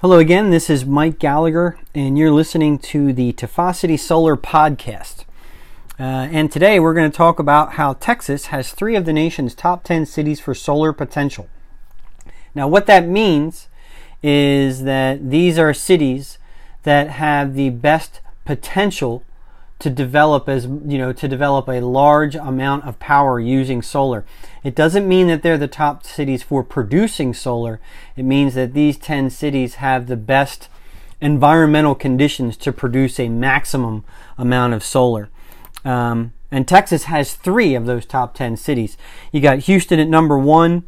Hello again, this is Mike Gallagher, and you're listening to the Tefosity Solar Podcast. Uh, and today we're going to talk about how Texas has three of the nation's top 10 cities for solar potential. Now, what that means is that these are cities that have the best potential to develop as you know to develop a large amount of power using solar. It doesn't mean that they're the top cities for producing solar. It means that these 10 cities have the best environmental conditions to produce a maximum amount of solar. Um, and Texas has three of those top 10 cities. You got Houston at number one,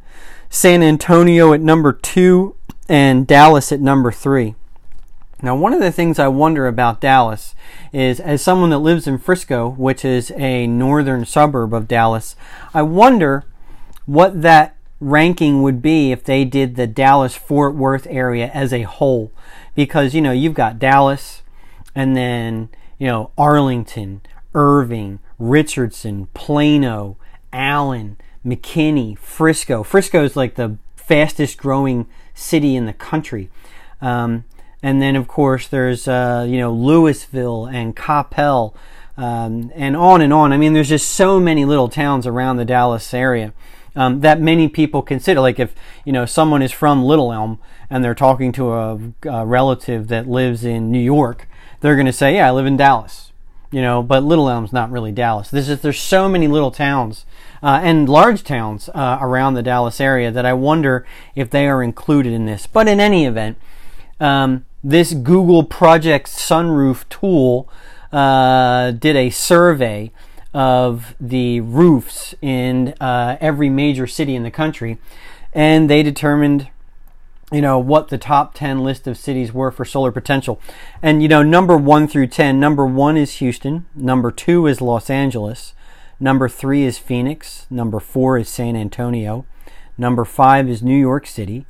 San Antonio at number two, and Dallas at number three. Now, one of the things I wonder about Dallas is, as someone that lives in Frisco, which is a northern suburb of Dallas, I wonder what that ranking would be if they did the Dallas Fort Worth area as a whole. Because, you know, you've got Dallas and then, you know, Arlington, Irving, Richardson, Plano, Allen, McKinney, Frisco. Frisco is like the fastest growing city in the country. Um, and then, of course, there's, uh, you know, Lewisville and Coppell, um, and on and on. I mean, there's just so many little towns around the Dallas area. Um, that many people consider. Like if you know someone is from Little Elm and they're talking to a, a relative that lives in New York, they're going to say, "Yeah, I live in Dallas." You know, but Little Elm's not really Dallas. This is there's so many little towns uh, and large towns uh, around the Dallas area that I wonder if they are included in this. But in any event, um, this Google Project Sunroof tool uh, did a survey of the roofs in uh, every major city in the country, and they determined, you know, what the top 10 list of cities were for solar potential. And, you know, number one through 10, number one is Houston, number two is Los Angeles, number three is Phoenix, number four is San Antonio, number five is New York City,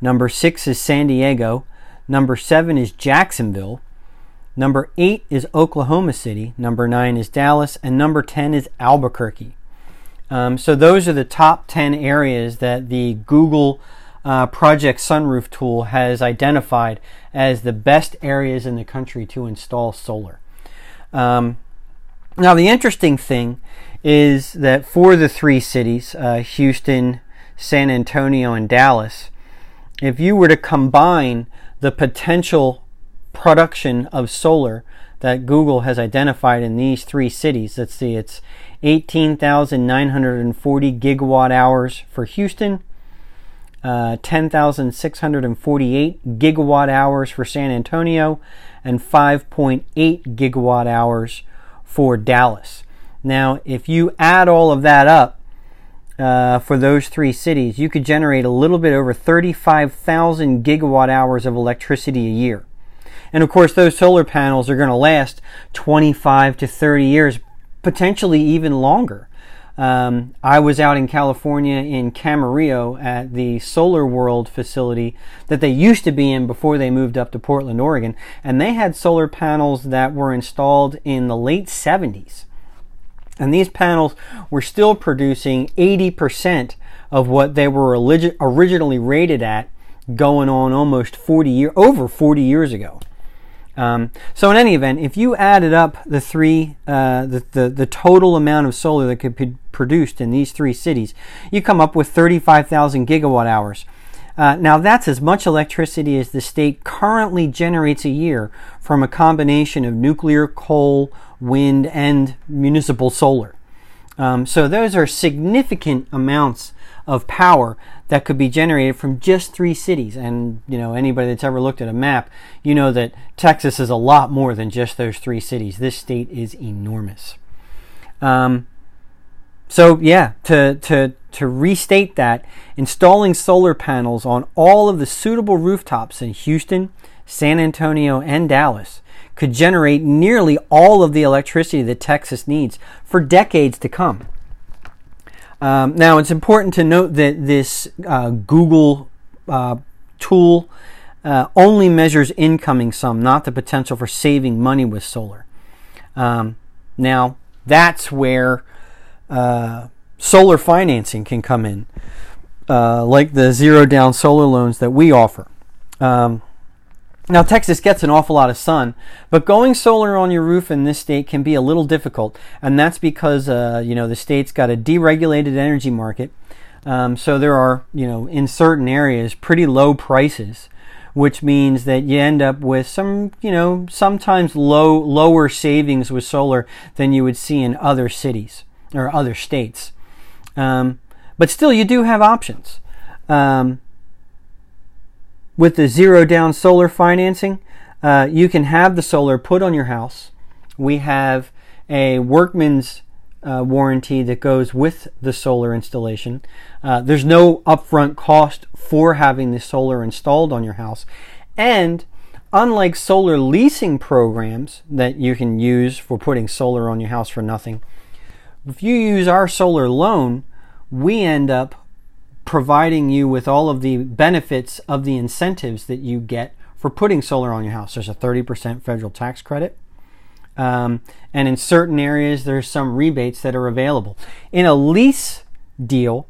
number six is San Diego, number seven is Jacksonville. Number 8 is Oklahoma City. Number 9 is Dallas. And number 10 is Albuquerque. Um, so those are the top 10 areas that the Google uh, Project Sunroof tool has identified as the best areas in the country to install solar. Um, now, the interesting thing is that for the three cities, uh, Houston, San Antonio, and Dallas, if you were to combine the potential production of solar that Google has identified in these three cities. Let's see, it's 18,940 gigawatt hours for Houston, uh, 10,648 gigawatt hours for San Antonio, and 5.8 gigawatt hours for Dallas. Now, if you add all of that up uh, for those three cities, you could generate a little bit over 35,000 gigawatt hours of electricity a year. And of course, those solar panels are going to last 25 to 30 years, potentially even longer. Um, I was out in California in Camarillo at the Solar World facility that they used to be in before they moved up to Portland, Oregon, and they had solar panels that were installed in the late 70s. And these panels were still producing 80% of what they were originally rated at going on almost 40 year over 40 years ago. Um, so in any event, if you added up the three, uh, the, the, the total amount of solar that could be produced in these three cities, you come up with 35,000 gigawatt hours. Uh, now that's as much electricity as the state currently generates a year from a combination of nuclear, coal, wind, and municipal solar. Um, so those are significant amounts of power that could be generated from just three cities. And, you know, anybody that's ever looked at a map, you know that Texas is a lot more than just those three cities. This state is enormous. Um, so, yeah, to, to, to restate that, installing solar panels on all of the suitable rooftops in Houston, San Antonio, and Dallas could generate nearly all of the electricity that Texas needs for decades to come. Um, now, it's important to note that this uh, Google uh, tool uh, only measures incoming sum, not the potential for saving money with solar. Um, now, that's where uh, solar financing can come in, uh, like the zero down solar loans that we offer. Um, Now, Texas gets an awful lot of sun, but going solar on your roof in this state can be a little difficult, and that's because uh, you know the state's got a deregulated energy market. Um, so there are, you know, in certain areas, pretty low prices, which means that you end up with some, you know, sometimes low lower savings with solar than you would see in other cities or other states. Um, but still, you do have options. Um, with the zero down solar financing, uh, you can have the solar put on your house. We have a workman's uh, warranty that goes with the solar installation. Uh, there's no upfront cost for having the solar installed on your house. And unlike solar leasing programs that you can use for putting solar on your house for nothing, if you use our solar loan, we end up providing you with all of the benefits of the incentives that you get for putting solar on your house. There's a 30% federal tax credit. Um, and in certain areas, there's some rebates that are available. In a lease deal,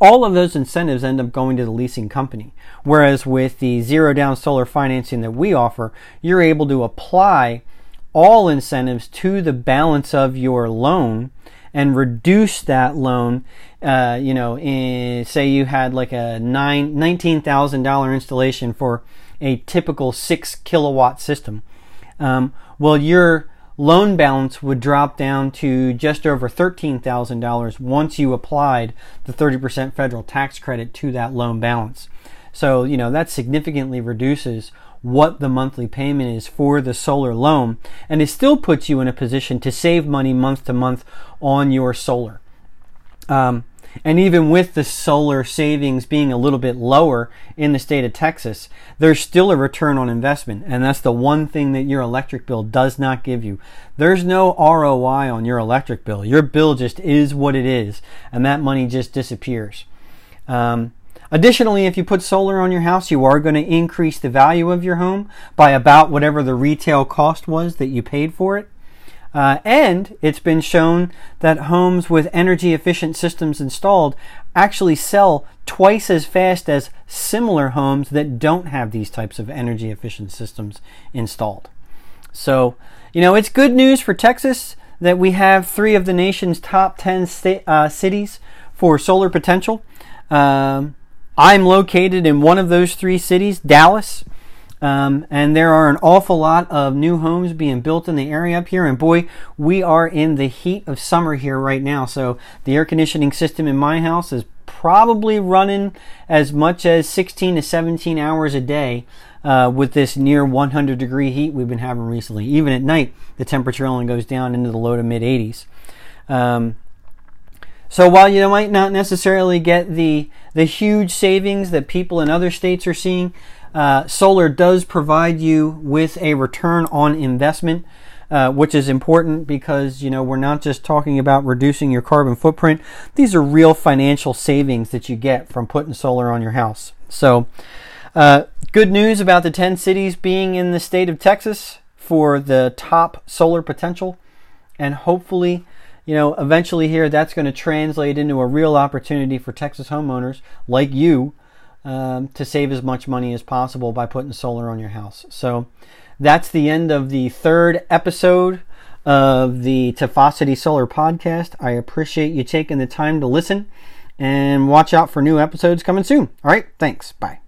all of those incentives end up going to the leasing company. Whereas with the zero down solar financing that we offer, you're able to apply all incentives to the balance of your loan and reduce that loan. Uh, you know, in, say you had like a nine nineteen thousand dollar installation for a typical six kilowatt system. Um, well, your loan balance would drop down to just over $13,000 once you applied the 30% federal tax credit to that loan balance. So, you know, that significantly reduces what the monthly payment is for the solar loan, and it still puts you in a position to save money month to month on your solar. Um, and even with the solar savings being a little bit lower in the state of Texas, there's still a return on investment. And that's the one thing that your electric bill does not give you. There's no ROI on your electric bill. Your bill just is what it is, and that money just disappears. Um, Additionally, if you put solar on your house, you are going to increase the value of your home by about whatever the retail cost was that you paid for it. Uh, and it's been shown that homes with energy efficient systems installed actually sell twice as fast as similar homes that don't have these types of energy efficient systems installed. So, you know, it's good news for Texas that we have three of the nation's top 10 sta- uh, cities for solar potential. Um, I'm located in one of those three cities, Dallas. Um, and there are an awful lot of new homes being built in the area up here. And boy, we are in the heat of summer here right now. So the air conditioning system in my house is probably running as much as 16 to 17 hours a day uh, with this near 100 degree heat we've been having recently. Even at night, the temperature only goes down into the low to mid 80s. Um, so while you might not necessarily get the the huge savings that people in other states are seeing, uh, solar does provide you with a return on investment, uh, which is important because you know we're not just talking about reducing your carbon footprint. These are real financial savings that you get from putting solar on your house. So, uh, good news about the 10 cities being in the state of Texas for the top solar potential, and hopefully you know, eventually here that's going to translate into a real opportunity for Texas homeowners like you um, to save as much money as possible by putting solar on your house. So that's the end of the third episode of the Tefosity Solar Podcast. I appreciate you taking the time to listen and watch out for new episodes coming soon. All right, thanks. Bye.